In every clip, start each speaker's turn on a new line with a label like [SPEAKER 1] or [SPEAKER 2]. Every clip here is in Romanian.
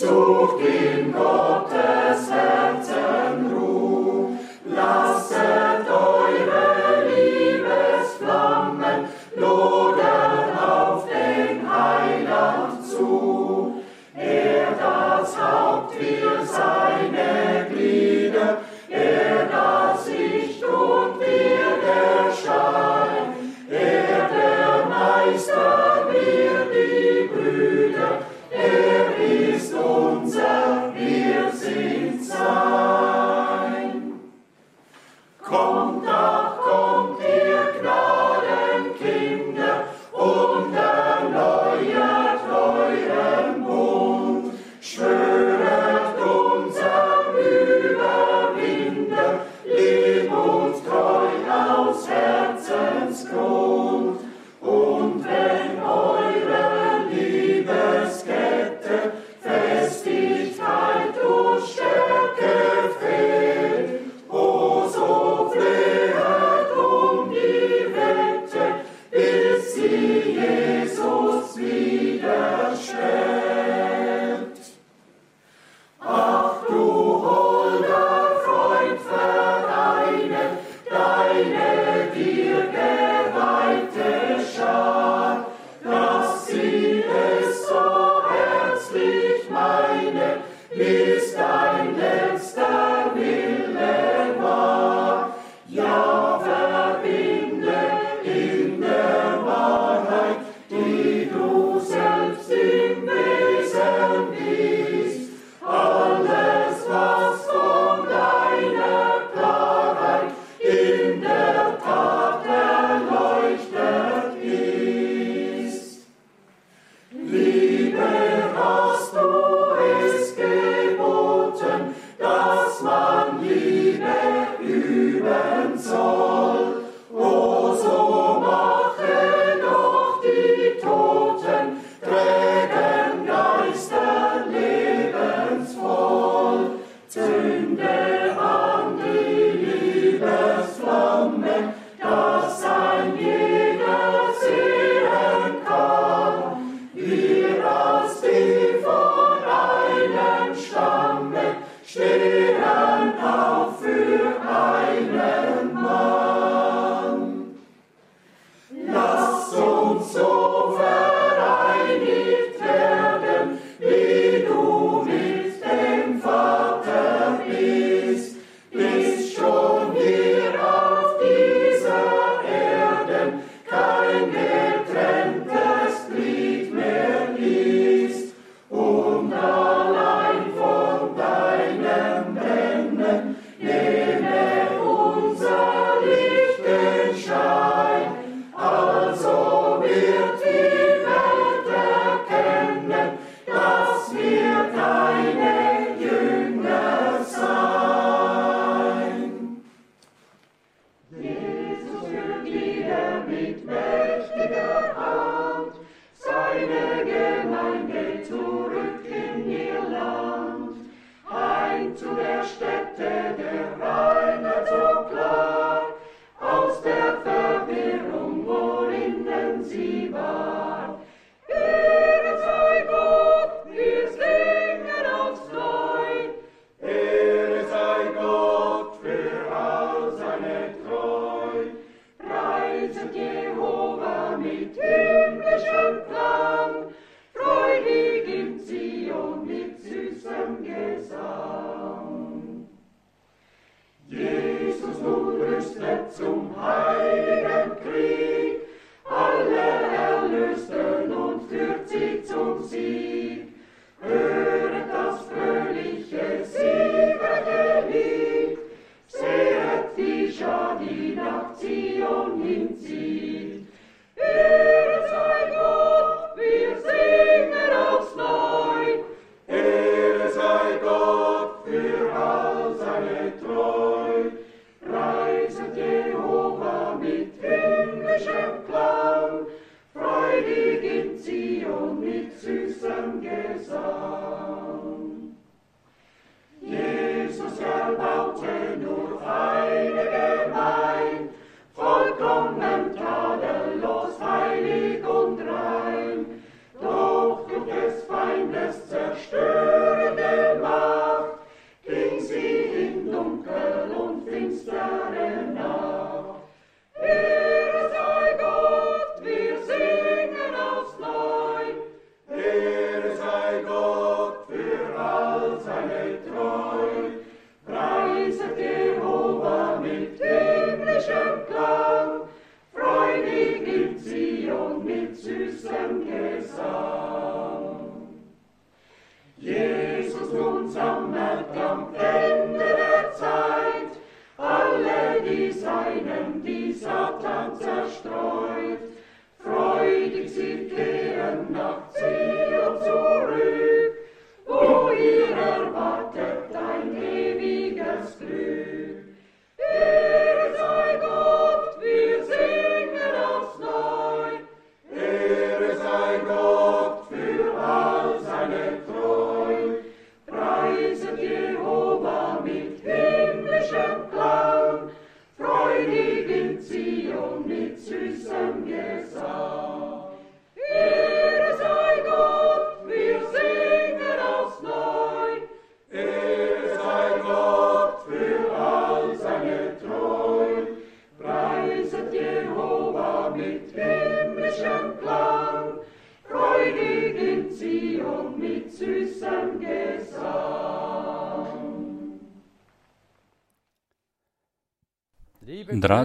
[SPEAKER 1] Sucht den Gott.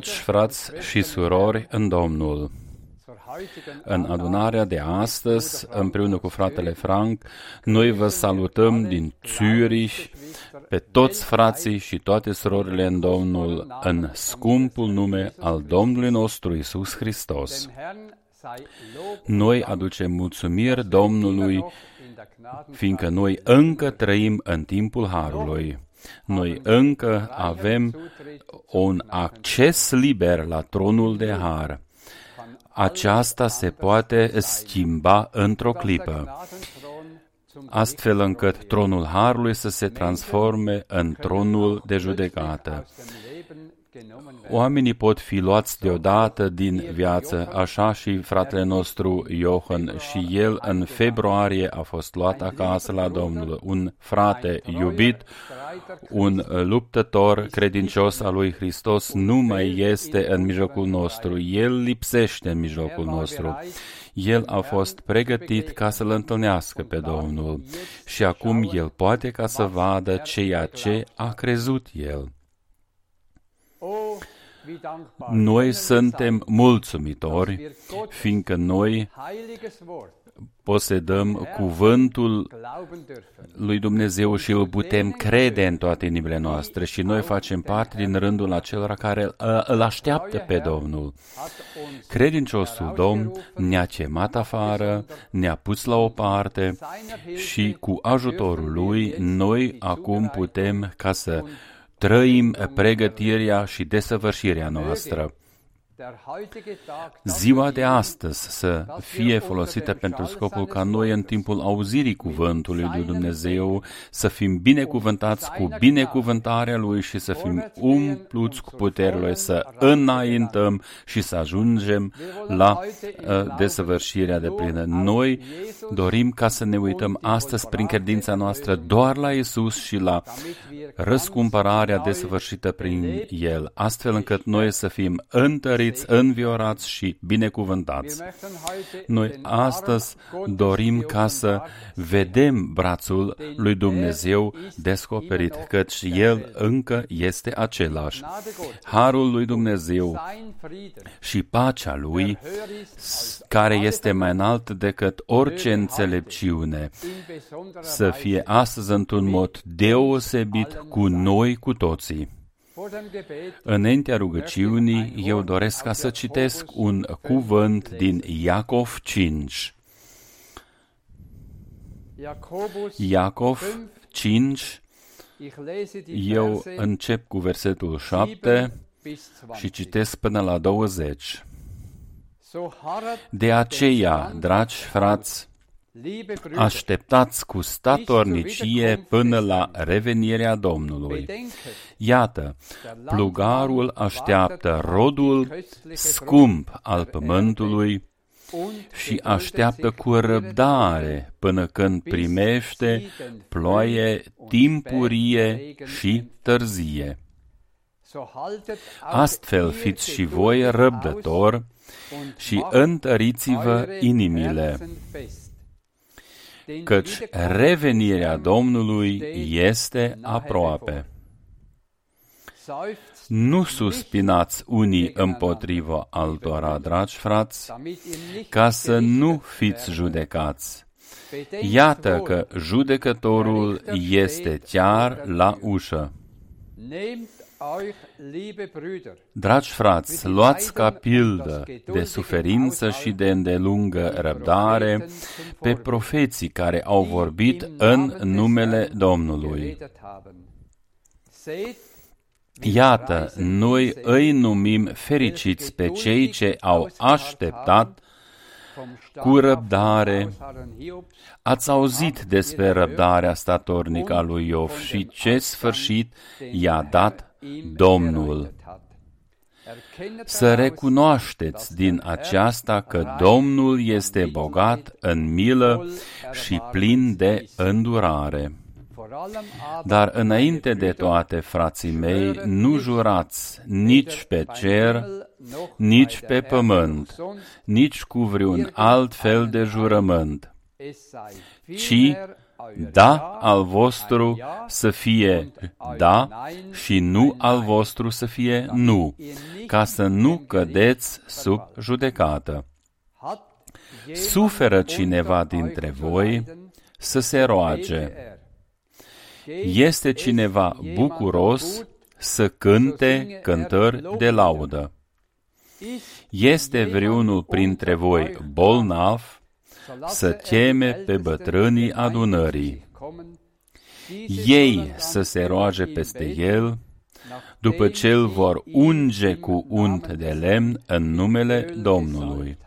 [SPEAKER 2] Dragi frați și surori în Domnul, în adunarea de astăzi, împreună cu fratele Frank, noi vă salutăm din Zürich pe toți frații și toate surorile în Domnul, în scumpul nume al Domnului nostru Isus Hristos. Noi aducem mulțumiri Domnului, fiindcă noi încă trăim în timpul Harului. Noi încă avem un acces liber la tronul de Har. Aceasta se poate schimba într-o clipă, astfel încât tronul Harului să se transforme în tronul de judecată. Oamenii pot fi luați deodată din viață, așa și fratele nostru Johan și el în februarie a fost luat acasă la Domnul, un frate iubit, un luptător credincios al lui Hristos nu mai este în mijlocul nostru, el lipsește în mijlocul nostru. El a fost pregătit ca să-L întâlnească pe Domnul și acum el poate ca să vadă ceea ce a crezut el. Noi suntem mulțumitori, fiindcă noi posedăm cuvântul lui Dumnezeu și îl putem crede în toate inimile noastre și noi facem parte din rândul acelora care îl așteaptă pe Domnul. Credinciosul Domn ne-a chemat afară, ne-a pus la o parte și cu ajutorul lui noi acum putem ca să trăim pregătirea și desăvârșirea noastră. Ziua de astăzi să fie folosită pentru scopul ca noi în timpul auzirii cuvântului lui Dumnezeu să fim binecuvântați cu binecuvântarea Lui și să fim umpluți cu puterile să înaintăm și să ajungem la uh, desăvârșirea de plină. Noi dorim ca să ne uităm astăzi prin credința noastră doar la Isus și la răscumpărarea desăvârșită prin El, astfel încât noi să fim întăriți întăriți, înviorați și binecuvântați. Noi astăzi dorim ca să vedem brațul lui Dumnezeu descoperit, căci El încă este același. Harul lui Dumnezeu și pacea Lui, care este mai înalt decât orice înțelepciune, să fie astăzi într-un mod deosebit cu noi cu toții. Înaintea rugăciunii, eu doresc ca să citesc un cuvânt din Iacov 5. Iacov 5, eu încep cu versetul 7 și citesc până la 20. De aceea, dragi frați, Așteptați cu statornicie până la revenirea Domnului. Iată, plugarul așteaptă rodul scump al pământului și așteaptă cu răbdare până când primește ploaie timpurie și târzie. Astfel fiți și voi răbdători și întăriți-vă inimile căci revenirea Domnului este aproape. Nu suspinați unii împotriva altora, dragi frați, ca să nu fiți judecați. Iată că judecătorul este chiar la ușă. Dragi frați, luați ca pildă de suferință și de îndelungă răbdare pe profeții care au vorbit în numele Domnului. Iată, noi îi numim fericiți pe cei ce au așteptat cu răbdare. Ați auzit despre răbdarea statornică a lui Iov și ce sfârșit i-a dat Domnul. Să recunoașteți din aceasta că Domnul este bogat în milă și plin de îndurare. Dar înainte de toate, frații mei, nu jurați nici pe cer, nici pe pământ, nici cu vreun alt fel de jurământ, ci da al vostru să fie da și nu al vostru să fie nu, ca să nu cădeți sub judecată. Suferă cineva dintre voi să se roage. Este cineva bucuros să cânte cântări de laudă. Este vreunul printre voi bolnav să cheme pe bătrânii adunării. Ei să se roage peste el, după ce îl vor unge cu unt de lemn în numele Domnului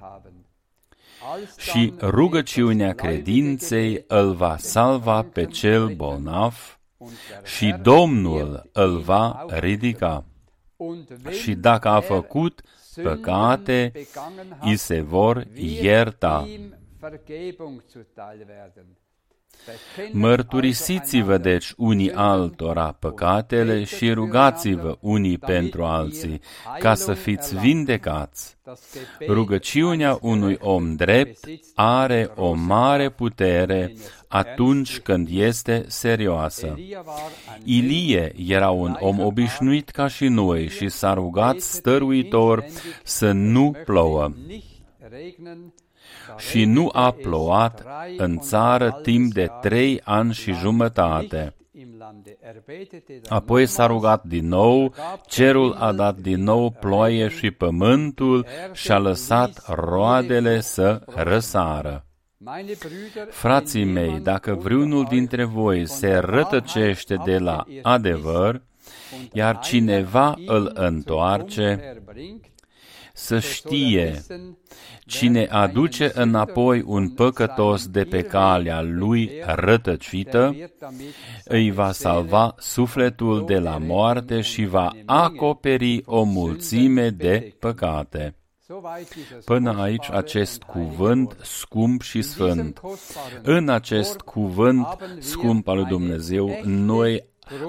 [SPEAKER 2] și rugăciunea credinței îl va salva pe cel bolnav și Domnul îl va ridica. Și dacă a făcut păcate, îi se vor ierta. Mărturisiți-vă deci unii altora păcatele și rugați-vă unii pentru alții, ca să fiți vindecați. Rugăciunea unui om drept are o mare putere atunci când este serioasă. Ilie era un om obișnuit ca și noi și s-a rugat stăruitor să nu plouă și nu a plouat în țară timp de trei ani și jumătate. Apoi s-a rugat din nou, cerul a dat din nou ploaie și pământul și-a lăsat roadele să răsară. Frații mei, dacă vreunul dintre voi se rătăcește de la adevăr, iar cineva îl întoarce, să știe Cine aduce înapoi un păcătos de pe calea lui rătăcită, îi va salva sufletul de la moarte și va acoperi o mulțime de păcate. Până aici acest cuvânt scump și sfânt. În acest cuvânt scump al lui Dumnezeu, noi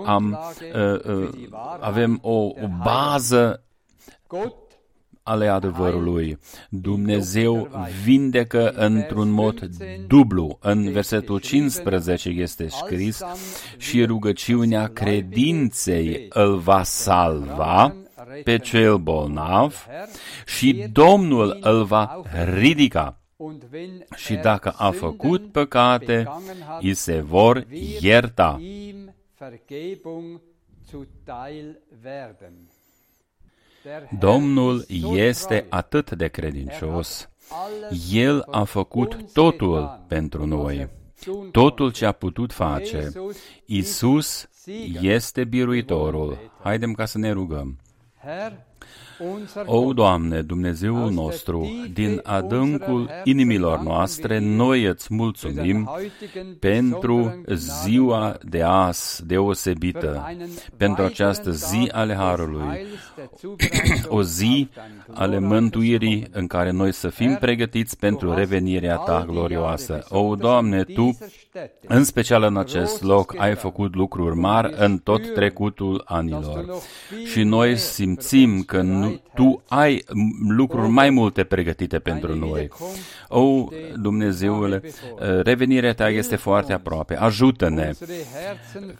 [SPEAKER 2] am, uh, uh, avem o, o bază ale adevărului. Dumnezeu vindecă într-un mod dublu. În versetul 15 este scris și rugăciunea credinței îl va salva pe cel bolnav și Domnul îl va ridica. Și dacă a făcut păcate, îi se vor ierta. Domnul este atât de credincios. El a făcut totul pentru noi. Totul ce a putut face. Isus este biruitorul. Haidem ca să ne rugăm. O, Doamne, Dumnezeul nostru, din adâncul inimilor noastre, noi îți mulțumim pentru ziua de azi deosebită, pentru această zi ale Harului, o zi ale mântuirii în care noi să fim pregătiți pentru revenirea Ta glorioasă. O, Doamne, Tu, în special în acest loc, ai făcut lucruri mari în tot trecutul anilor și noi simțim că că nu, Tu ai lucruri mai multe pregătite pentru noi. O, Dumnezeule, revenirea Ta este foarte aproape. Ajută-ne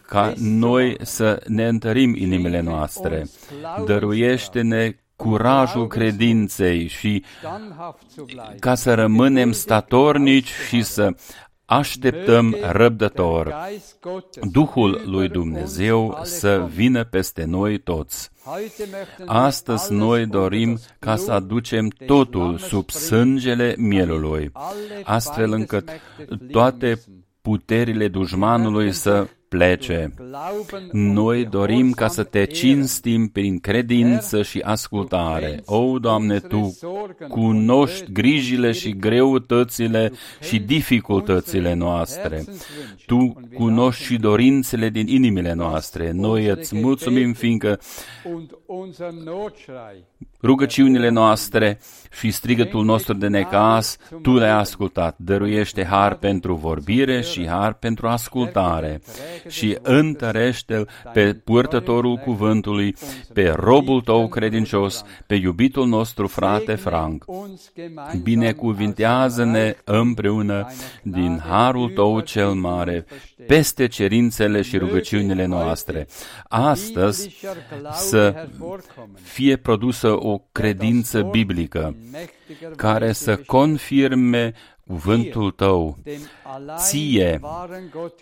[SPEAKER 2] ca noi să ne întărim inimile noastre. Dăruiește-ne curajul credinței și ca să rămânem statornici și să așteptăm răbdător Duhul lui Dumnezeu să vină peste noi toți. Astăzi noi dorim ca să aducem totul sub sângele mielului, astfel încât toate puterile dușmanului să plece. Noi dorim ca să te cinstim prin credință și ascultare. O, Doamne, Tu cunoști grijile și greutățile și dificultățile noastre. Tu cunoști și dorințele din inimile noastre. Noi îți mulțumim, fiindcă rugăciunile noastre și strigătul nostru de necas, Tu le-ai ascultat. Dăruiește har pentru vorbire și har pentru ascultare și întărește-l pe purtătorul cuvântului, pe robul tău credincios, pe iubitul nostru frate Frank. Binecuvintează-ne împreună din harul tău cel mare, peste cerințele și rugăciunile noastre. Astăzi să fie produsă o credință biblică care să confirme cuvântul tău. Ție,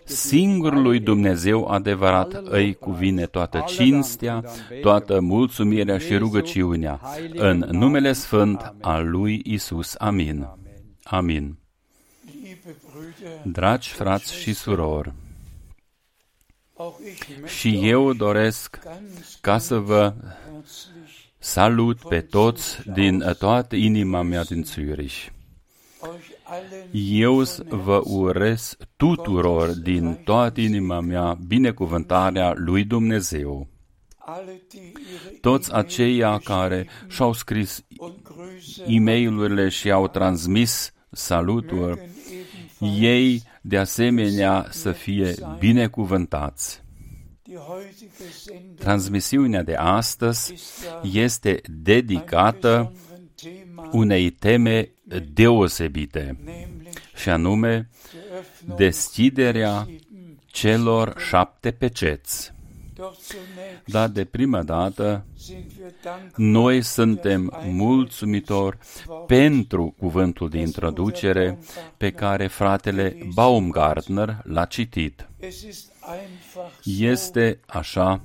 [SPEAKER 2] singurului Dumnezeu adevărat, îi cuvine toată cinstea, toată mulțumirea și rugăciunea, în numele sfânt al lui Isus. Amin. Amin. Dragi frați și surori, și eu doresc ca să vă salut pe toți din toată inima mea din Zürich. Eu vă urez tuturor din toată inima mea binecuvântarea lui Dumnezeu. Toți aceia care și-au scris e mail și au transmis saluturi, ei de asemenea să fie binecuvântați. Transmisiunea de astăzi este dedicată unei teme deosebite, și anume deschiderea celor șapte peceți. Dar de prima dată, noi suntem mulțumitori pentru cuvântul de introducere pe care fratele Baumgartner l-a citit. Este așa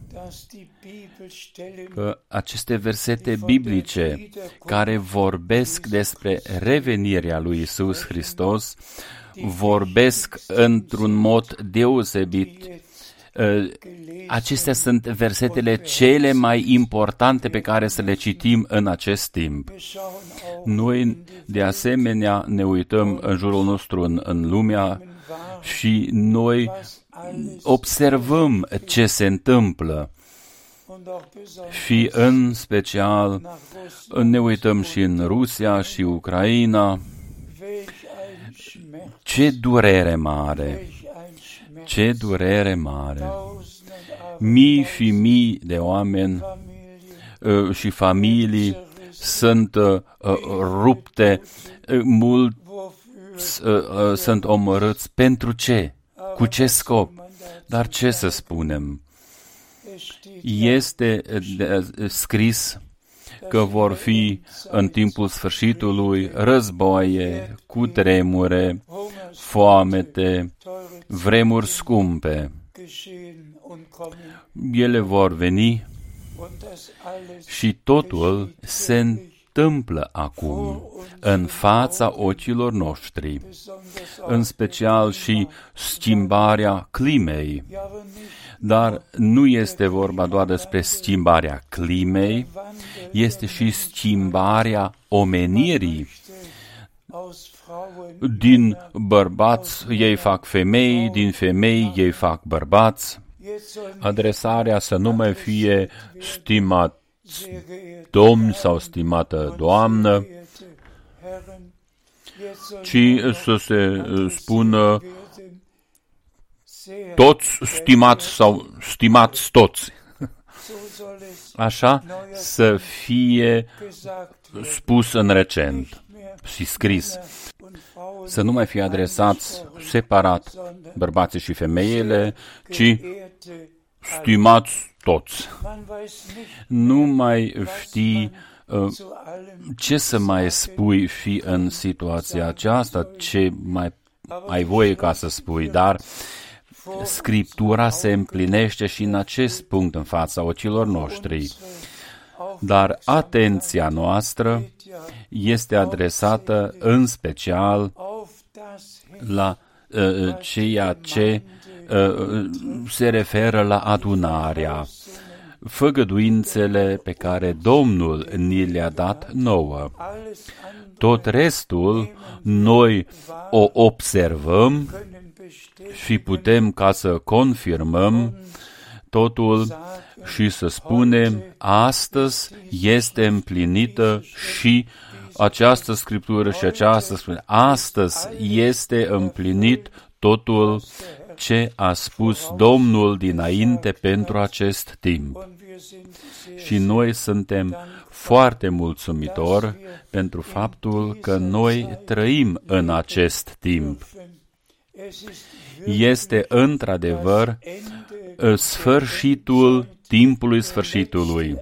[SPEAKER 2] că aceste versete biblice care vorbesc despre revenirea lui Isus Hristos vorbesc într-un mod deosebit ă, Acestea sunt versetele cele mai importante pe care să le citim în acest timp. Noi, de asemenea, ne uităm în jurul nostru în, în lumea și noi observăm ce se întâmplă și în special ne uităm și în Rusia și Ucraina. Ce durere mare! Ce durere mare! Mii și mii de oameni uh, și familii sunt uh, uh, rupte, mult sunt omorâți. Pentru ce? Cu ce scop? Dar ce să spunem? Este scris că vor fi în timpul sfârșitului războaie, cu tremure, foamete, vremuri scumpe. Ele vor veni și totul se întâmplă acum în fața ochilor noștri, în special și schimbarea climei. Dar nu este vorba doar despre schimbarea climei, este și schimbarea omenirii. Din bărbați ei fac femei, din femei ei fac bărbați. Adresarea să nu mai fie stimat domn sau stimată doamnă, ci să se spună toți stimați sau stimați toți. Așa să fie spus în recent și scris, să nu mai fie adresați separat bărbații și femeile, ci stimați toți. Nu mai știi uh, ce să mai spui și în situația aceasta, ce mai ai voie ca să spui, dar Scriptura se împlinește și în acest punct în fața ochilor noștri. Dar atenția noastră este adresată în special la uh, ceea ce uh, se referă la adunarea, făgăduințele pe care Domnul ni le-a dat nouă. Tot restul noi o observăm și putem ca să confirmăm totul și să spunem, astăzi este împlinită și această scriptură și această scriptură. Astăzi este împlinit totul ce a spus Domnul dinainte pentru acest timp. Și noi suntem foarte mulțumitori pentru faptul că noi trăim în acest timp. Este într-adevăr sfârșitul timpului sfârșitului.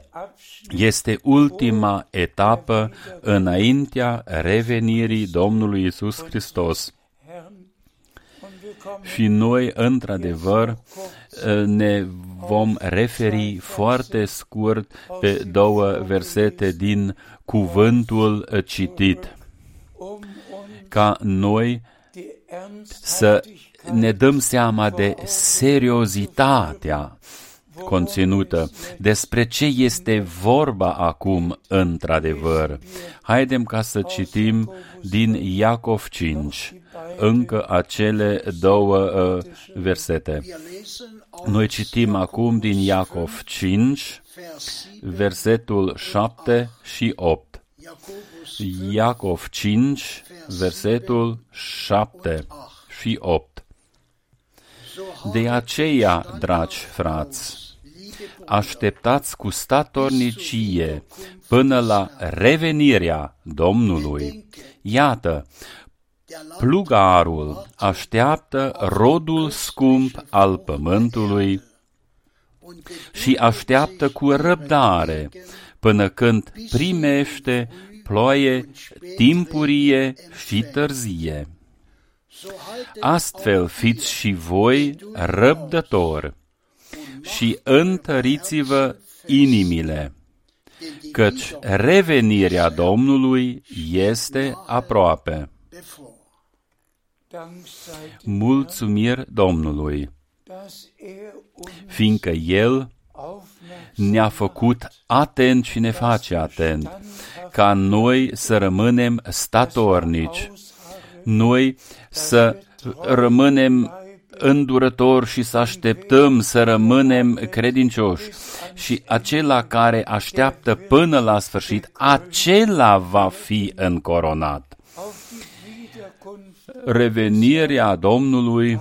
[SPEAKER 2] Este ultima etapă înaintea revenirii Domnului Isus Hristos. Și noi, într-adevăr, ne vom referi foarte scurt pe două versete din cuvântul citit, ca noi să ne dăm seama de seriozitatea conținută, despre ce este vorba acum într-adevăr. Haidem ca să citim din Iacov 5, încă acele două uh, versete. Noi citim acum din Iacov 5, versetul 7 și 8. Iacov 5, versetul 7 și 8. De aceea, dragi frați, așteptați cu statornicie până la revenirea Domnului. Iată, plugarul așteaptă rodul scump al pământului și așteaptă cu răbdare până când primește ploaie timpurie și târzie. Astfel fiți și voi răbdători și întăriți-vă inimile, căci revenirea Domnului este aproape. Mulțumiri Domnului, fiindcă El ne-a făcut atent și ne face atent, ca noi să rămânem statornici, noi să rămânem îndurători și să așteptăm să rămânem credincioși. Și acela care așteaptă până la sfârșit, acela va fi încoronat. Revenirea Domnului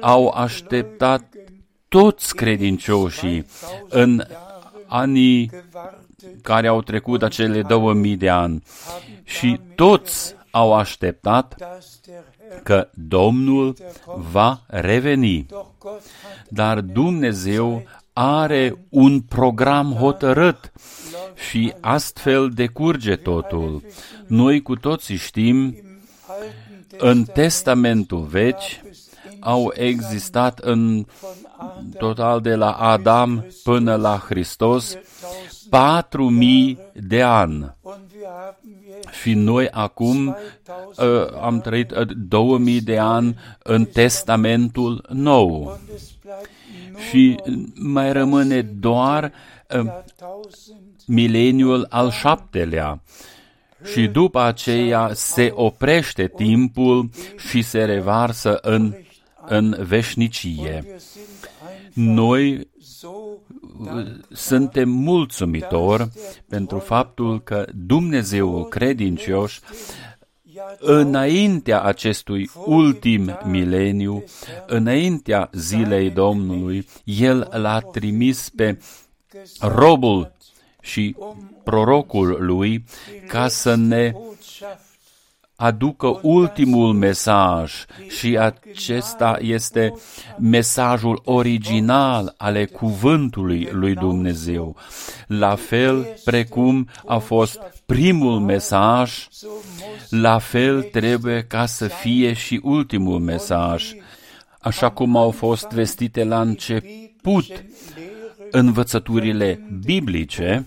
[SPEAKER 2] au așteptat toți credincioșii în anii care au trecut acele două mii de ani și toți au așteptat că Domnul va reveni. Dar Dumnezeu are un program hotărât și astfel decurge totul. Noi cu toții știm, în Testamentul Vechi au existat în total de la Adam până la Hristos patru mii de ani. Și noi acum uh, am trăit uh, 2000 de ani în Testamentul Nou. Și mai rămâne doar uh, mileniul al șaptelea. Și după aceea se oprește timpul și se revarsă în, în veșnicie. Noi suntem mulțumitori pentru faptul că Dumnezeul credincios înaintea acestui ultim mileniu, înaintea zilei Domnului, El l-a trimis pe robul și prorocul lui ca să ne aducă ultimul mesaj și acesta este mesajul original ale cuvântului lui Dumnezeu. La fel precum a fost primul mesaj, la fel trebuie ca să fie și ultimul mesaj, așa cum au fost vestite la început învățăturile biblice,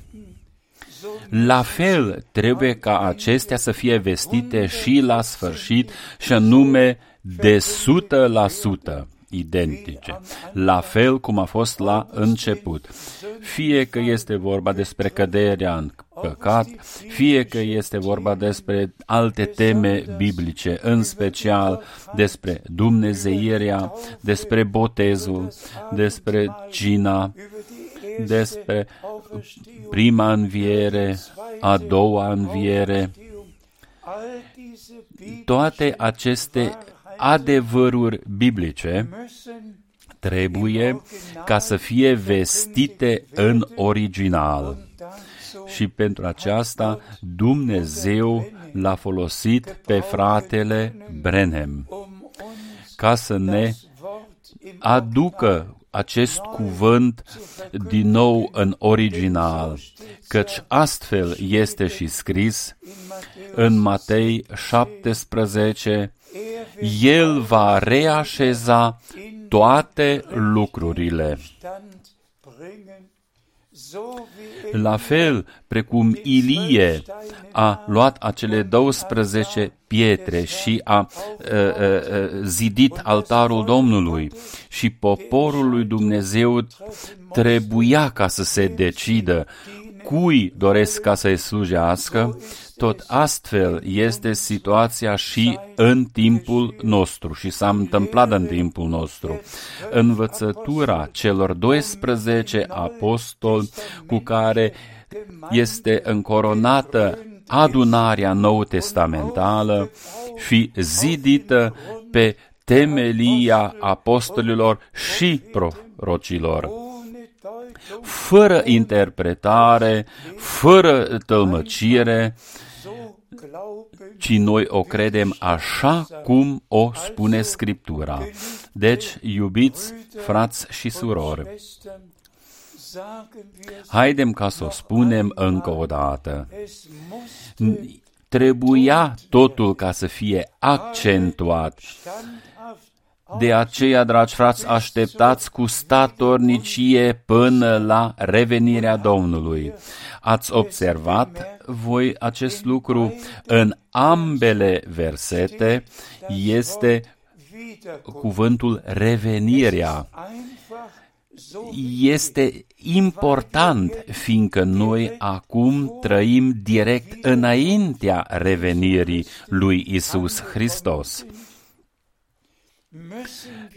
[SPEAKER 2] la fel trebuie ca acestea să fie vestite și la sfârșit și anume de 100% identice, la fel cum a fost la început. Fie că este vorba despre căderea în păcat, fie că este vorba despre alte teme biblice, în special despre Dumnezeirea, despre botezul, despre cina, despre prima înviere, a doua înviere, toate aceste adevăruri biblice trebuie ca să fie vestite în original. Și pentru aceasta Dumnezeu l-a folosit pe fratele Brenem ca să ne aducă acest cuvânt din nou în original, căci astfel este și scris în Matei 17, El va reașeza toate lucrurile. La fel precum Ilie a luat acele 12 pietre și a uh, uh, zidit altarul Domnului și poporul lui Dumnezeu trebuia ca să se decidă cui doresc ca să-i slujească, tot astfel este situația și în timpul nostru și s-a întâmplat în timpul nostru. Învățătura celor 12 apostoli cu care este încoronată adunarea nou testamentală și zidită pe temelia apostolilor și prorocilor fără interpretare, fără tălmăcire, ci noi o credem așa cum o spune Scriptura. Deci, iubiți frați și surori, haidem ca să o spunem încă o dată. Trebuia totul ca să fie accentuat de aceea, dragi frați, așteptați cu statornicie până la revenirea Domnului. Ați observat voi acest lucru în ambele versete este cuvântul revenirea. Este important, fiindcă noi acum trăim direct înaintea revenirii lui Isus Hristos.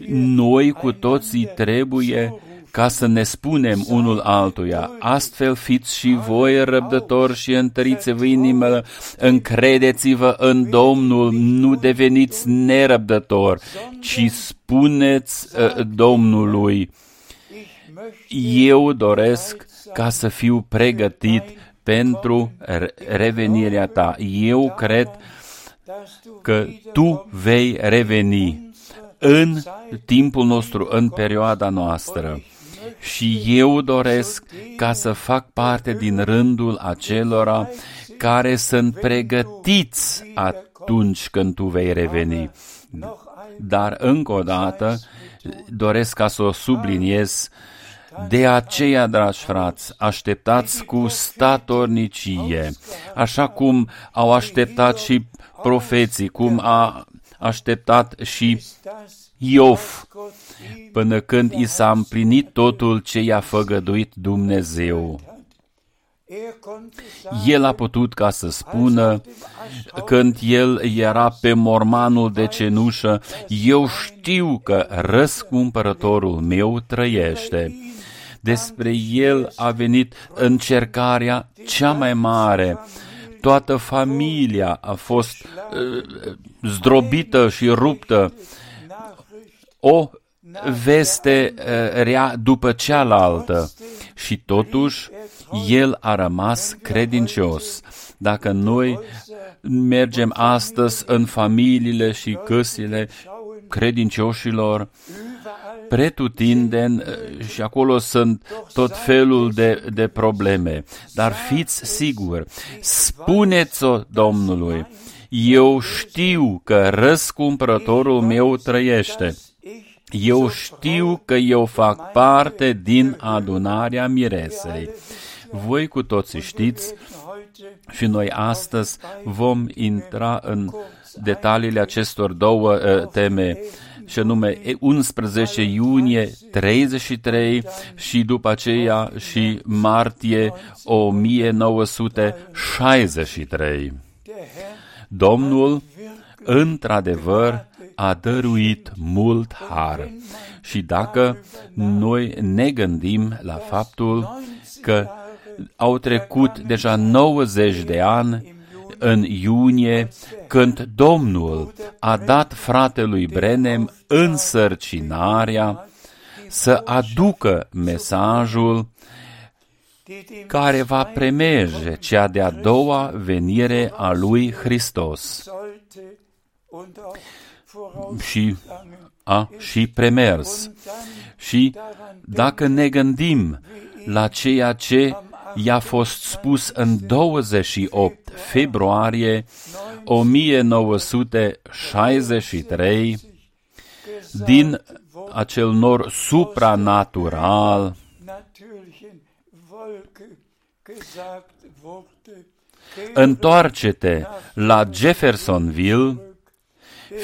[SPEAKER 2] Noi cu toții trebuie ca să ne spunem unul altuia, astfel fiți și voi răbdători și întăriți-vă inimă, încredeți-vă în Domnul, nu deveniți nerăbdători, ci spuneți uh, Domnului, eu doresc ca să fiu pregătit pentru revenirea ta. Eu cred că tu vei reveni în timpul nostru, în perioada noastră. Și eu doresc ca să fac parte din rândul acelora care sunt pregătiți atunci când tu vei reveni. Dar încă o dată doresc ca să o subliniez de aceea, dragi frați, așteptați cu statornicie, așa cum au așteptat și profeții, cum a așteptat și Iov, până când i s-a împlinit totul ce i-a făgăduit Dumnezeu. El a putut ca să spună, când el era pe mormanul de cenușă, eu știu că răscumpărătorul meu trăiește. Despre el a venit încercarea cea mai mare, toată familia a fost uh, zdrobită și ruptă. O veste uh, rea după cealaltă și totuși el a rămas credincios. Dacă noi mergem astăzi în familiile și căsile credincioșilor, pretutindeni uh, și acolo sunt tot felul de, de probleme. Dar fiți siguri, spuneți-o Domnului, eu știu că răscumpărătorul meu trăiește. Eu știu că eu fac parte din adunarea miresei. Voi cu toții știți și noi astăzi vom intra în detaliile acestor două uh, teme și anume 11 iunie 33 și după aceea și martie 1963. Domnul, într-adevăr, a dăruit mult har. Și dacă noi ne gândim la faptul că au trecut deja 90 de ani în iunie, când Domnul a dat fratelui Brenem însărcinarea să aducă mesajul care va premerge cea de-a doua venire a lui Hristos și a și premers. Și dacă ne gândim la ceea ce i-a fost spus în 28 februarie 1963 din acel nor supranatural Întoarce-te la Jeffersonville,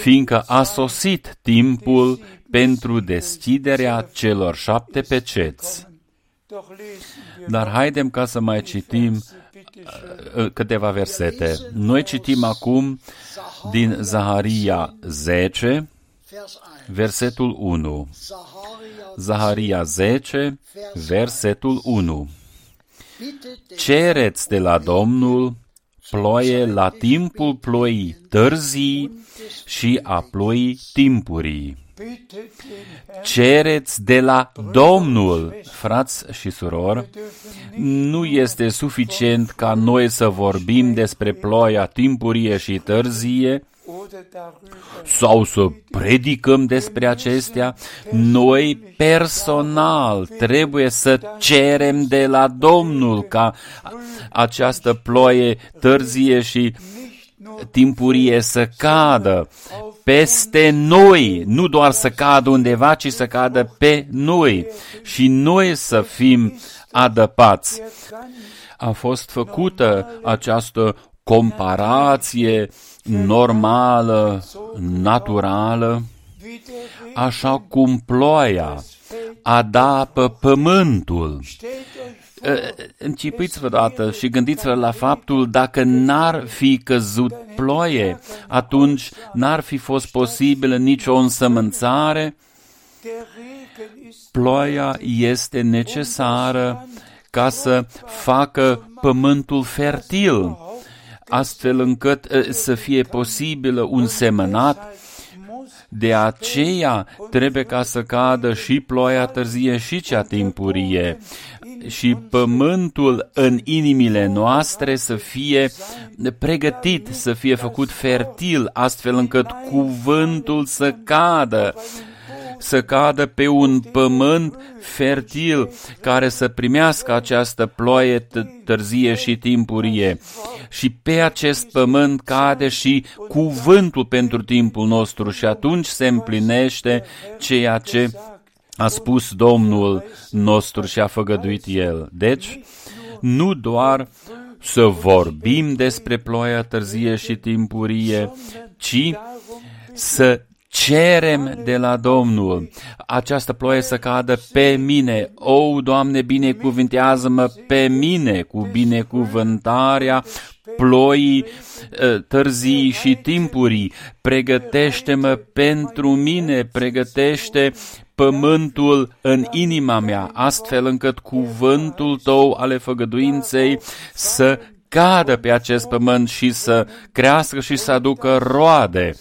[SPEAKER 2] fiindcă a sosit timpul pentru deschiderea celor șapte peceți. Dar haidem ca să mai citim uh, uh, câteva versete. Noi citim acum din Zaharia 10, versetul 1. Zaharia 10, versetul 1. Cereți de la Domnul ploie la timpul ploii târzii și a ploii timpurii. Cereți de la Domnul, frați și surori, nu este suficient ca noi să vorbim despre ploaia timpurie și târzie, sau să predicăm despre acestea, noi personal trebuie să cerem de la Domnul ca această ploaie târzie și timpurie să cadă peste noi, nu doar să cadă undeva, ci să cadă pe noi și noi să fim adăpați. A fost făcută această comparație normală, naturală, așa cum ploaia adapă pământul. Încipiți-vă dată și gândiți-vă la faptul dacă n-ar fi căzut ploaie, atunci n-ar fi fost posibilă nicio însămânțare. Ploaia este necesară ca să facă pământul fertil astfel încât ă, să fie posibilă un semănat. De aceea trebuie ca să cadă și ploaia târzie și cea timpurie și pământul în inimile noastre să fie pregătit, să fie făcut fertil, astfel încât cuvântul să cadă să cadă pe un pământ fertil care să primească această ploaie târzie și timpurie. Și pe acest pământ cade și cuvântul pentru timpul nostru și atunci se împlinește ceea ce a spus Domnul nostru și a făgăduit El. Deci, nu doar să vorbim despre ploaia târzie și timpurie, ci să cerem de la Domnul această ploaie să cadă pe mine. O, Doamne, binecuvintează-mă pe mine cu binecuvântarea ploii ă, târzii și timpurii. Pregătește-mă pentru mine, pregătește pământul în inima mea, astfel încât cuvântul tău ale făgăduinței să cadă pe acest pământ și să crească și să aducă roade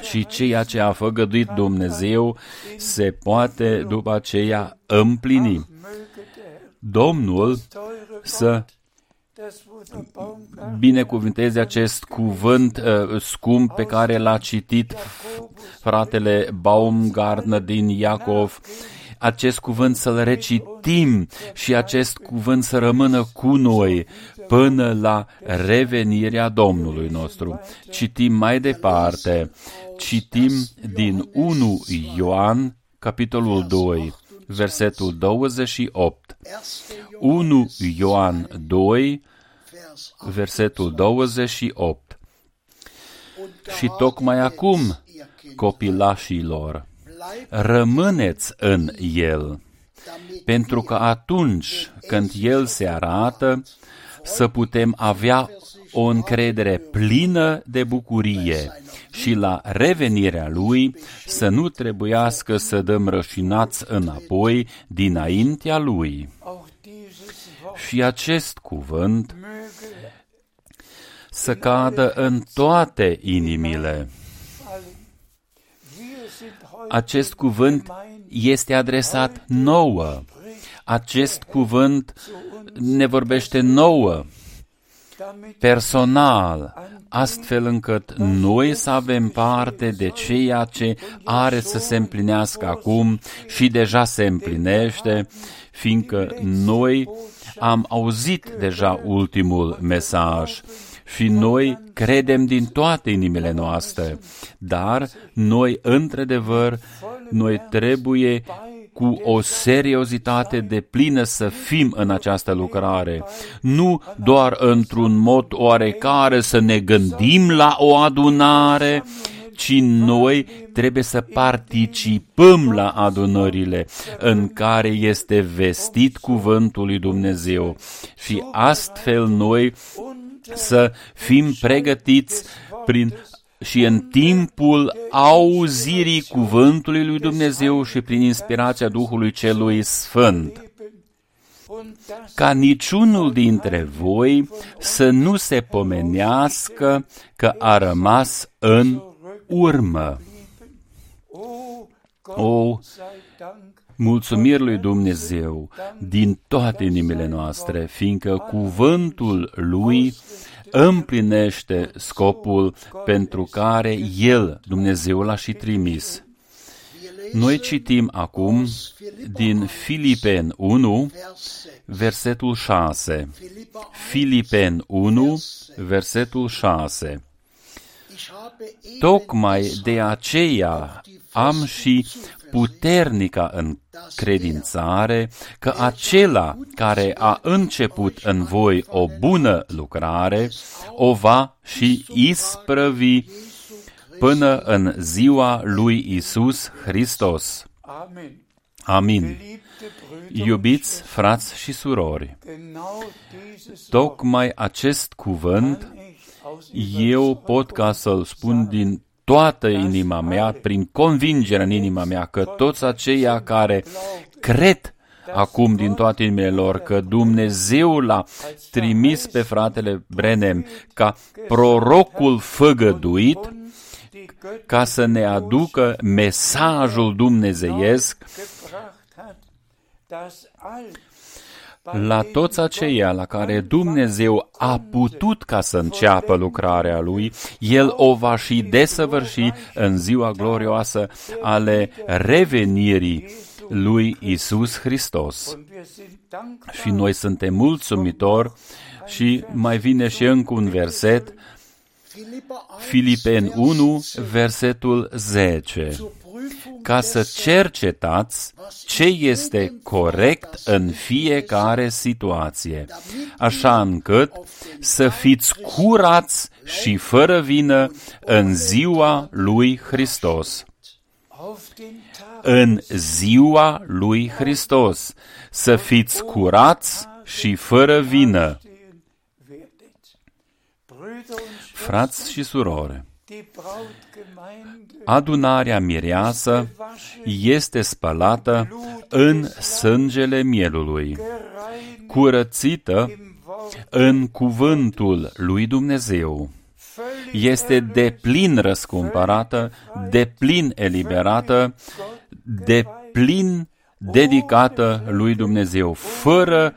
[SPEAKER 2] și ceea ce a făgăduit Dumnezeu se poate după aceea împlini. Domnul să binecuvinteze acest cuvânt uh, scump pe care l-a citit fratele Baumgartner din Iacov, acest cuvânt să-l recitim și acest cuvânt să rămână cu noi până la revenirea Domnului nostru. Citim mai departe, citim din 1 Ioan, capitolul 2, versetul 28. 1 Ioan 2, versetul 28. Și tocmai acum, copilașilor, rămâneți în El, pentru că atunci când El se arată, să putem avea o încredere plină de bucurie și la revenirea Lui să nu trebuiască să dăm rășinați înapoi dinaintea Lui. Și acest cuvânt să cadă în toate inimile. Acest cuvânt este adresat nouă. Acest cuvânt ne vorbește nouă, personal, astfel încât noi să avem parte de ceea ce are să se împlinească acum și deja se împlinește, fiindcă noi am auzit deja ultimul mesaj. Și noi credem din toate inimile noastre, dar noi, într-adevăr, noi trebuie cu o seriozitate de plină să fim în această lucrare, nu doar într-un mod oarecare să ne gândim la o adunare, ci noi trebuie să participăm la adunările în care este vestit cuvântul lui Dumnezeu. Și astfel noi să fim pregătiți prin și în timpul auzirii cuvântului lui Dumnezeu și prin inspirația Duhului Celui Sfânt ca niciunul dintre voi să nu se pomenească că a rămas în urmă. O, mulțumiri lui Dumnezeu din toate inimile noastre, fiindcă cuvântul lui împlinește scopul pentru care El, Dumnezeu, l-a și trimis. Noi citim acum din Filipen 1, versetul 6. Filipen 1, versetul 6. Tocmai de aceea am și puternica încredințare că acela care a început în voi o bună lucrare o va și isprăvi până în ziua lui Isus Hristos. Amin. Iubiți frați și surori, tocmai acest cuvânt eu pot ca să-l spun din toată inima mea, prin convingere în inima mea, că toți aceia care cred acum din toate inimile lor că Dumnezeu l-a trimis pe fratele Brenem ca prorocul făgăduit ca să ne aducă mesajul dumnezeiesc la toți aceia la care Dumnezeu a putut ca să înceapă lucrarea Lui, El o va și desăvârși în ziua glorioasă ale revenirii lui Isus Hristos. Și noi suntem mulțumitori și mai vine și încă un verset, Filipen 1, versetul 10 ca să cercetați ce este corect în fiecare situație, așa încât să fiți curați și fără vină în ziua lui Hristos. În ziua lui Hristos, să fiți curați și fără vină. Frați și surore, adunarea mireasă este spălată în sângele mielului, curățită în cuvântul lui Dumnezeu, este de plin răscumpărată, de plin eliberată, de plin dedicată lui Dumnezeu, fără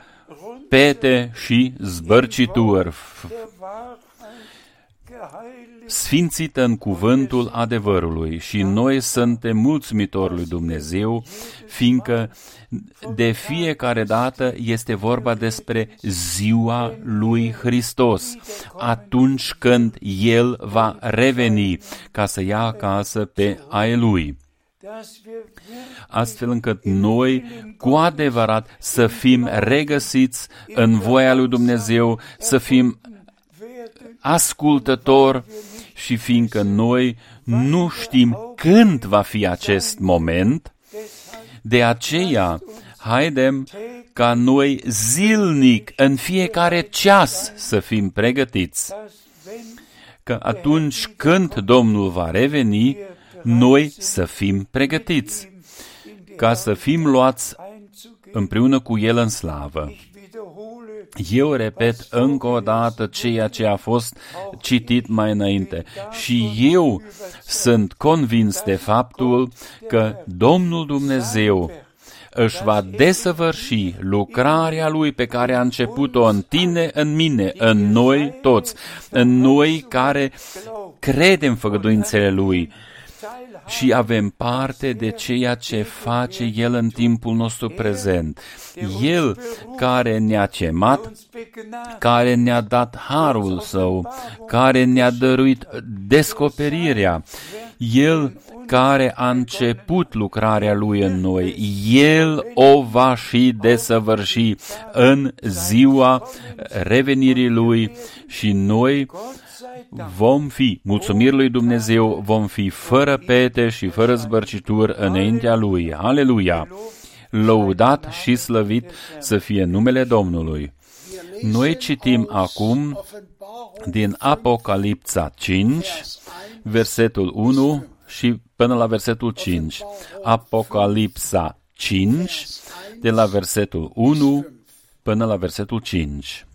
[SPEAKER 2] pete și zbărcituri, sfințită în cuvântul adevărului și noi suntem mulțumitori lui Dumnezeu, fiindcă de fiecare dată este vorba despre ziua lui Hristos, atunci când El va reveni ca să ia acasă pe ai Lui. Astfel încât noi cu adevărat să fim regăsiți în voia lui Dumnezeu, să fim ascultători și fiindcă noi nu știm când va fi acest moment, de aceea haidem ca noi zilnic, în fiecare ceas, să fim pregătiți. Că atunci când Domnul va reveni, noi să fim pregătiți, ca să fim luați împreună cu El în slavă. Eu repet încă o dată ceea ce a fost citit mai înainte. Și eu sunt convins de faptul că Domnul Dumnezeu își va desăvârși lucrarea Lui pe care a început-o în tine, în mine, în noi toți, în noi care credem făgăduințele Lui și avem parte de ceea ce face El în timpul nostru prezent. El care ne-a cemat, care ne-a dat harul Său, care ne-a dăruit descoperirea, El care a început lucrarea Lui în noi, El o va și desăvârși în ziua revenirii Lui și noi vom fi, mulțumiri lui Dumnezeu, vom fi fără pete și fără zbărcituri înaintea Lui. Aleluia! Lăudat și slăvit să fie numele Domnului. Noi citim acum din Apocalipsa 5, versetul 1 și până la versetul 5. Apocalipsa 5, de la versetul 1 până la versetul 5.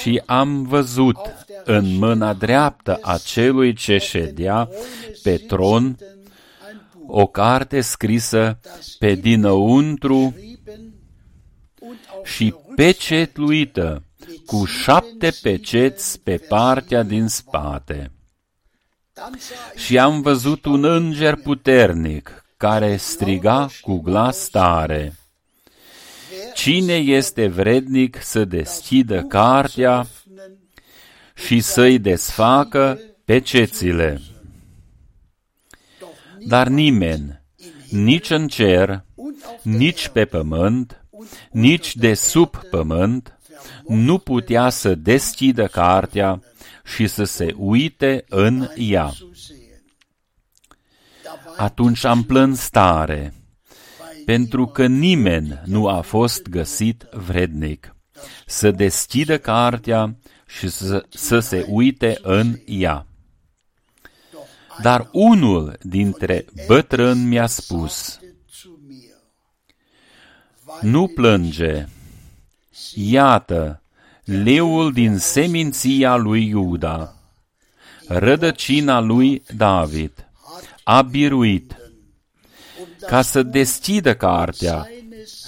[SPEAKER 2] Și am văzut în mâna dreaptă a celui ce ședea pe tron o carte scrisă pe dinăuntru și pecetluită cu șapte peceți pe partea din spate. Și am văzut un înger puternic care striga cu glas tare. Cine este vrednic să deschidă cartea și să-i desfacă pecețile? Dar nimeni, nici în cer, nici pe pământ, nici de sub pământ, nu putea să deschidă cartea și să se uite în ea. Atunci am plâns tare pentru că nimeni nu a fost găsit vrednic să deschidă cartea și să, să se uite în ea. Dar unul dintre bătrâni mi-a spus, Nu plânge, iată, leul din seminția lui Iuda, rădăcina lui David, a biruit ca să deschidă cartea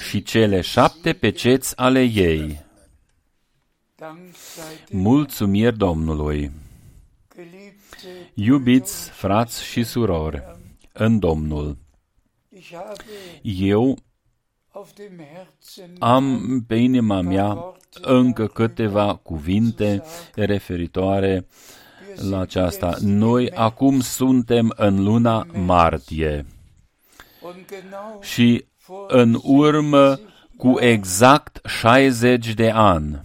[SPEAKER 2] și cele șapte peceți ale ei. Mulțumiri Domnului! Iubiți frați și surori în Domnul, eu am pe inima mea încă câteva cuvinte referitoare la aceasta. Noi acum suntem în luna martie și în urmă cu exact 60 de ani,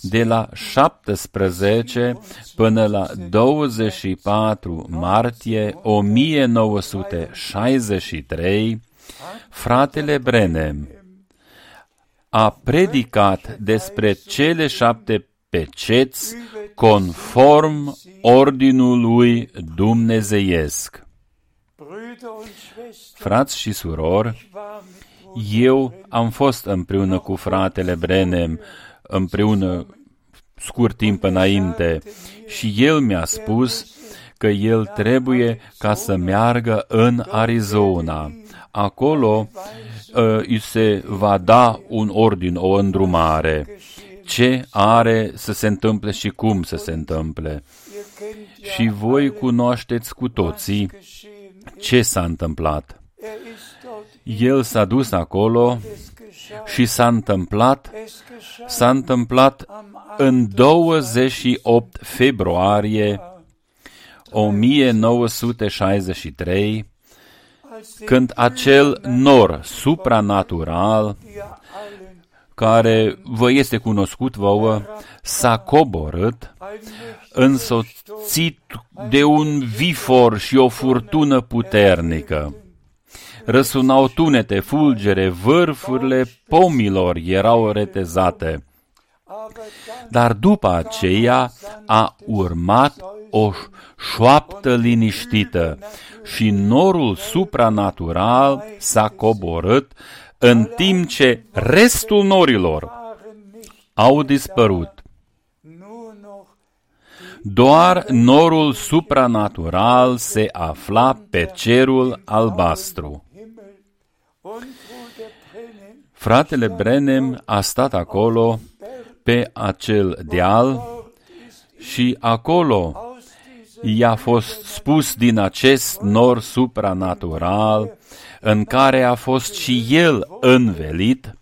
[SPEAKER 2] de la 17 până la 24 martie 1963, fratele Brenem a predicat despre cele șapte peceți conform ordinului dumnezeiesc. Frați și surori, eu am fost împreună cu fratele Brenem, împreună scurt timp înainte și el mi-a spus că el trebuie ca să meargă în Arizona. Acolo uh, îi se va da un ordin, o îndrumare. Ce are să se întâmple și cum să se întâmple. Și voi cunoașteți cu toții ce s-a întâmplat. El s-a dus acolo și s-a întâmplat, s-a întâmplat în 28 februarie 1963, când acel nor supranatural care vă este cunoscut vouă, s-a coborât, însoțit de un vifor și o furtună puternică. Răsunau tunete, fulgere, vârfurile pomilor erau retezate. Dar după aceea a urmat o șoaptă liniștită și norul supranatural s-a coborât în timp ce restul norilor au dispărut. Doar norul supranatural se afla pe cerul albastru. Fratele Brenem a stat acolo pe acel deal și acolo i-a fost spus din acest nor supranatural în care a fost și el învelit,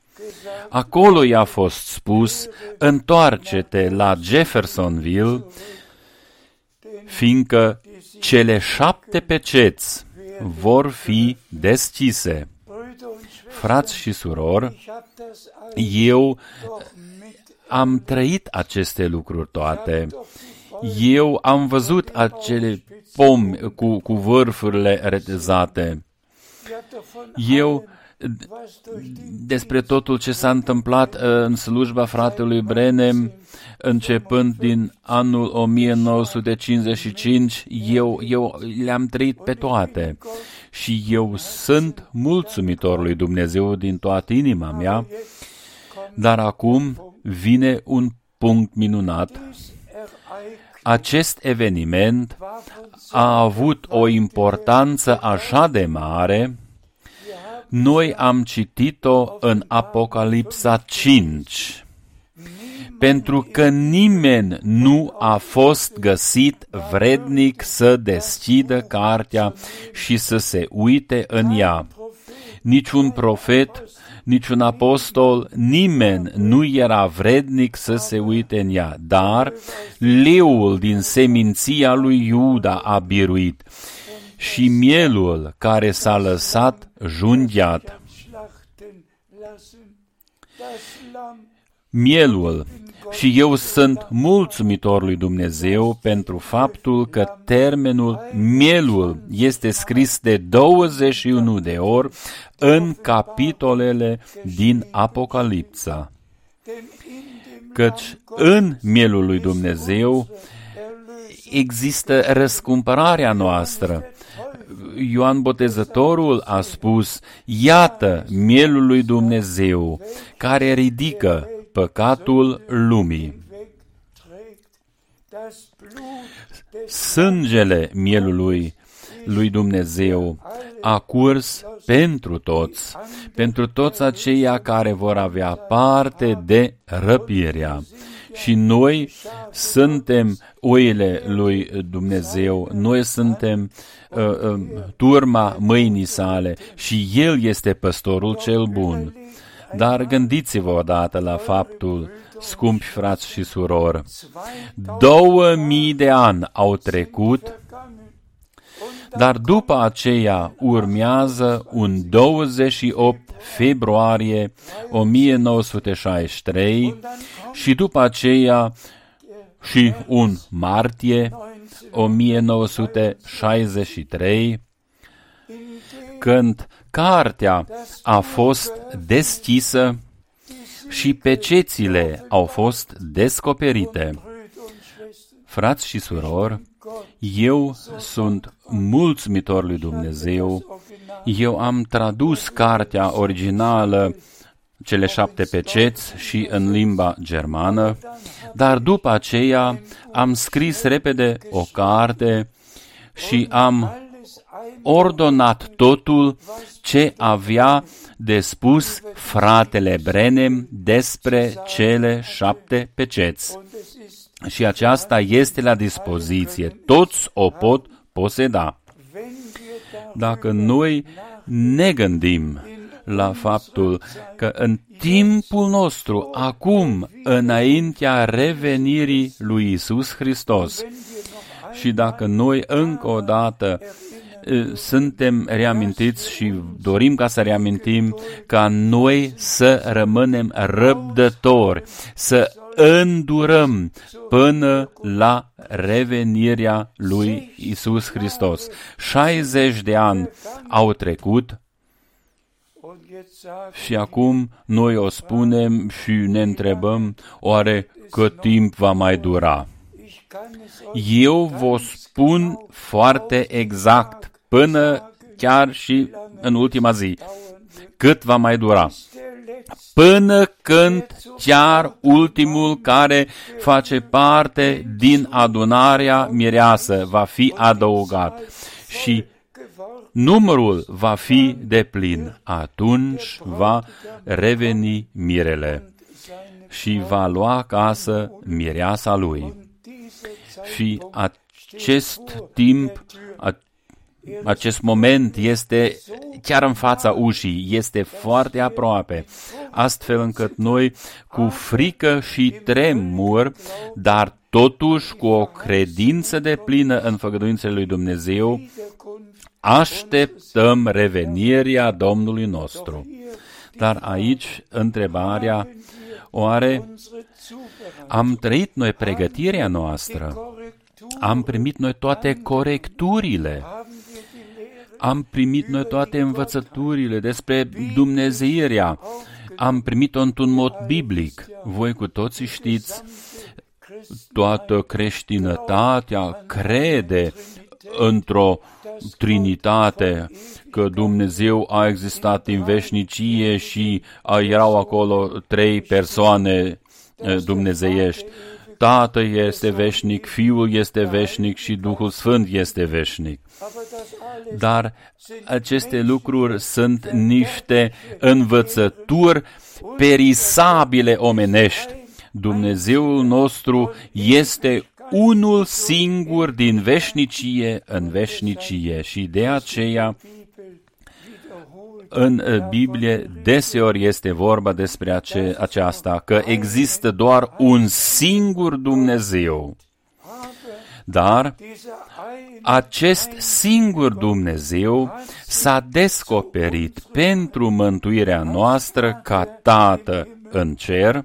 [SPEAKER 2] acolo i-a fost spus, întoarce-te la Jeffersonville, fiindcă cele șapte peceți vor fi deschise. Frați și surori, eu am trăit aceste lucruri toate. Eu am văzut acele pomi cu, cu vârfurile retezate. Eu despre totul ce s-a întâmplat uh, în slujba fratelui Brenem, începând din anul 1955, eu, eu le-am trăit pe toate și eu sunt mulțumitor lui Dumnezeu din toată inima mea, dar acum vine un punct minunat. Acest eveniment a avut o importanță așa de mare, noi am citit-o în Apocalipsa 5, pentru că nimeni nu a fost găsit vrednic să deschidă cartea și să se uite în ea. Niciun profet, niciun apostol, nimeni nu era vrednic să se uite în ea, dar leul din seminția lui Iuda a biruit și mielul care s-a lăsat junghiat. Mielul și eu sunt mulțumitor lui Dumnezeu pentru faptul că termenul mielul este scris de 21 de ori în capitolele din Apocalipsa. Căci în mielul lui Dumnezeu există răscumpărarea noastră. Ioan Botezătorul a spus, iată mielul lui Dumnezeu, care ridică păcatul lumii. Sângele mielului lui Dumnezeu a curs pentru toți, pentru toți aceia care vor avea parte de răpirea. Și noi suntem oile lui Dumnezeu, noi suntem uh, uh, turma mâinii sale și El este păstorul cel bun. Dar gândiți-vă odată la faptul, scumpi frați și surori, două mii de ani au trecut, dar după aceea urmează un 28 februarie 1963 și după aceea și un martie 1963, când cartea a fost deschisă și pecețile au fost descoperite. Frați și surori, eu sunt mulțumitor lui Dumnezeu. Eu am tradus cartea originală cele șapte peceți și în limba germană, dar după aceea am scris repede o carte și am ordonat totul ce avea de spus fratele Brenem despre cele șapte peceți. Și aceasta este la dispoziție. Toți o pot poseda. Dacă noi ne gândim la faptul că în timpul nostru, acum, înaintea revenirii lui Isus Hristos, și dacă noi încă o dată suntem reamintiți și dorim ca să reamintim ca noi să rămânem răbdători, să îndurăm până la revenirea lui Isus Hristos. 60 de ani au trecut și acum noi o spunem și ne întrebăm, oare cât timp va mai dura? Eu vă spun foarte exact, până chiar și în ultima zi, cât va mai dura. Până când chiar ultimul care face parte din adunarea mireasă va fi adăugat. Și numărul va fi de plin. Atunci va reveni mirele și va lua casă mireasa lui. Și acest timp, acest moment este chiar în fața ușii, este foarte aproape, astfel încât noi cu frică și tremur, dar totuși cu o credință de plină în făgăduințele lui Dumnezeu, așteptăm revenirea Domnului nostru. Dar aici întrebarea, oare am trăit noi pregătirea noastră? Am primit noi toate corecturile? Am primit noi toate învățăturile despre Dumnezeirea? Am primit-o într-un mod biblic. Voi cu toții știți, toată creștinătatea crede într-o trinitate, că Dumnezeu a existat în veșnicie și erau acolo trei persoane dumnezeiești. Tatăl este veșnic, Fiul este veșnic și Duhul Sfânt este veșnic. Dar aceste lucruri sunt niște învățături perisabile omenești. Dumnezeul nostru este unul singur din veșnicie în veșnicie și de aceea în uh, Biblie deseori este vorba despre ace- aceasta, că există doar un singur Dumnezeu. Dar acest singur Dumnezeu s-a descoperit pentru mântuirea noastră ca Tată în cer,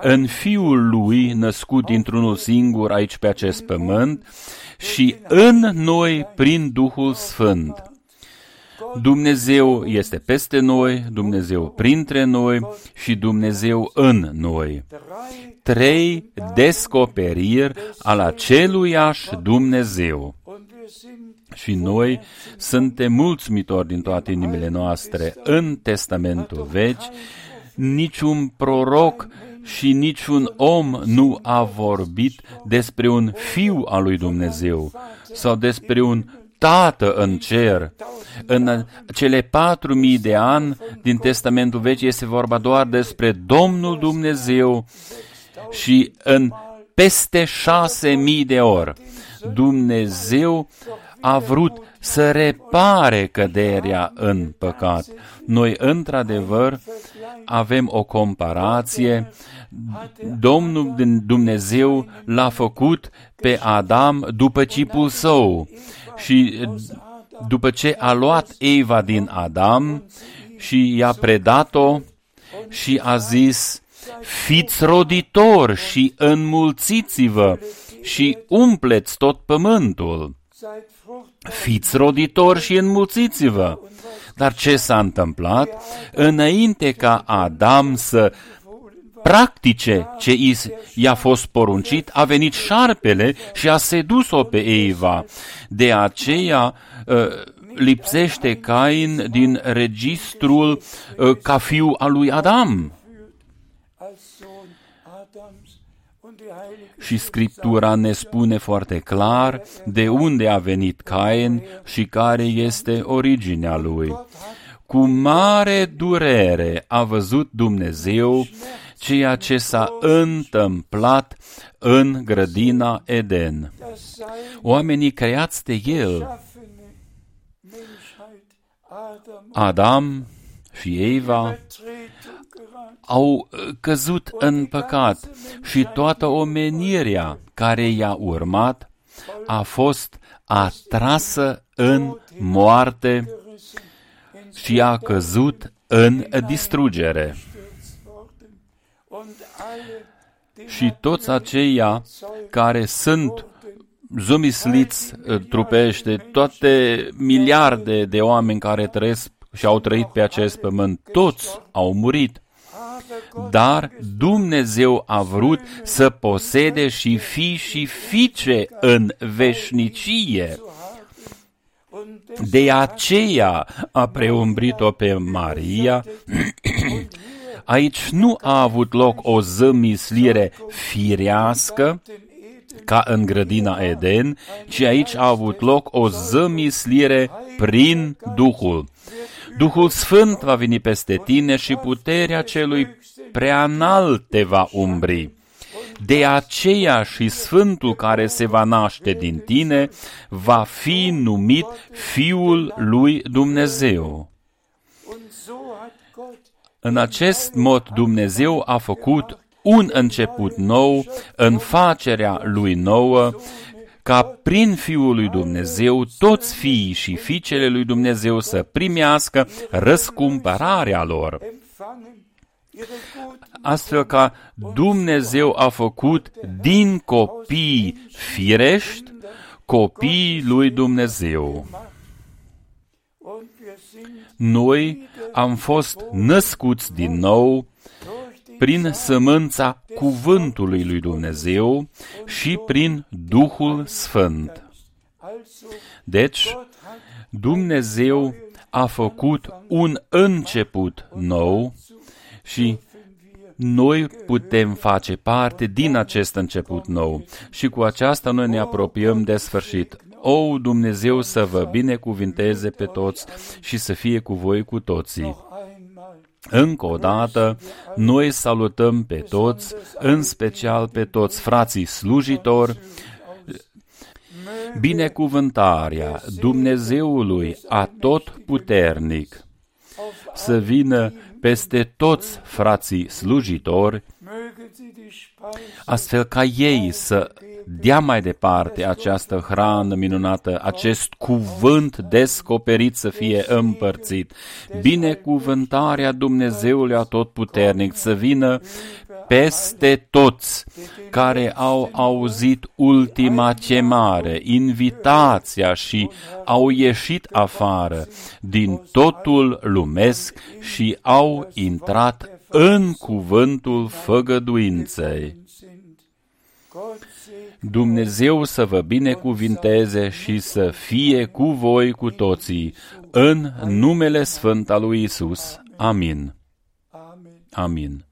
[SPEAKER 2] în Fiul Lui născut dintr-unul singur aici pe acest pământ și în noi prin Duhul Sfânt. Dumnezeu este peste noi, Dumnezeu printre noi și Dumnezeu în noi. Trei descoperiri al aceluiași Dumnezeu. Și noi suntem mulțumitori din toate inimile noastre în Testamentul Vechi. Niciun proroc și niciun om nu a vorbit despre un fiu al lui Dumnezeu sau despre un tată în cer. În cele patru mii de ani din Testamentul Vechi este vorba doar despre Domnul Dumnezeu și în peste șase mii de ori Dumnezeu a vrut să repare căderea în păcat. Noi, într-adevăr, avem o comparație. Domnul Dumnezeu l-a făcut pe Adam după chipul său și după ce a luat Eva din Adam și i-a predat-o și a zis, fiți roditori și înmulțiți-vă și umpleți tot pământul. Fiți roditori și înmulțiți-vă. Dar ce s-a întâmplat? Înainte ca Adam să practice ce i-a fost poruncit, a venit șarpele și a sedus-o pe Eva. De aceea, ă, lipsește Cain din registrul uh, ca fiu al lui Adam. Și Scriptura ne spune foarte clar de unde a venit Cain și care este originea lui. Cu mare durere a văzut Dumnezeu ceea ce s-a întâmplat în grădina Eden. Oamenii creați de El, Adam și Eva, au căzut în păcat și toată omenirea care i-a urmat a fost atrasă în moarte și a căzut în distrugere. Și toți aceia care sunt zumisliți uh, trupește, toate miliarde de oameni care trăiesc și au trăit pe acest pământ, toți au murit. Dar Dumnezeu a vrut să posede și fi și fiice în veșnicie. De aceea a preumbrit-o pe Maria. Aici nu a avut loc o zămislire firească, ca în grădina Eden, ci aici a avut loc o zămislire prin Duhul. Duhul Sfânt va veni peste tine și puterea celui preanalt te va umbri. De aceea și Sfântul care se va naște din tine va fi numit Fiul lui Dumnezeu. În acest mod Dumnezeu a făcut un început nou în facerea lui nouă, ca prin Fiul lui Dumnezeu toți fiii și fiicele lui Dumnezeu să primească răscumpărarea lor. Astfel ca Dumnezeu a făcut din copii firești copiii lui Dumnezeu. Noi am fost născuți din nou prin sămânța cuvântului lui Dumnezeu și prin Duhul Sfânt. Deci, Dumnezeu a făcut un început nou și noi putem face parte din acest început nou și cu aceasta noi ne apropiem de sfârșit. O, Dumnezeu să vă binecuvinteze pe toți și să fie cu voi cu toții. Încă o dată, noi salutăm pe toți, în special pe toți frații slujitori, binecuvântarea Dumnezeului atotputernic să vină peste toți frații slujitori, astfel ca ei să dea mai departe această hrană minunată, acest cuvânt descoperit să fie împărțit. Binecuvântarea Dumnezeului Atotputernic să vină peste toți care au auzit ultima chemare, invitația și au ieșit afară din totul lumesc și au intrat în cuvântul făgăduinței. Dumnezeu să vă binecuvinteze și să fie cu voi cu toții, în numele Sfânt al lui Isus. Amin. Amin.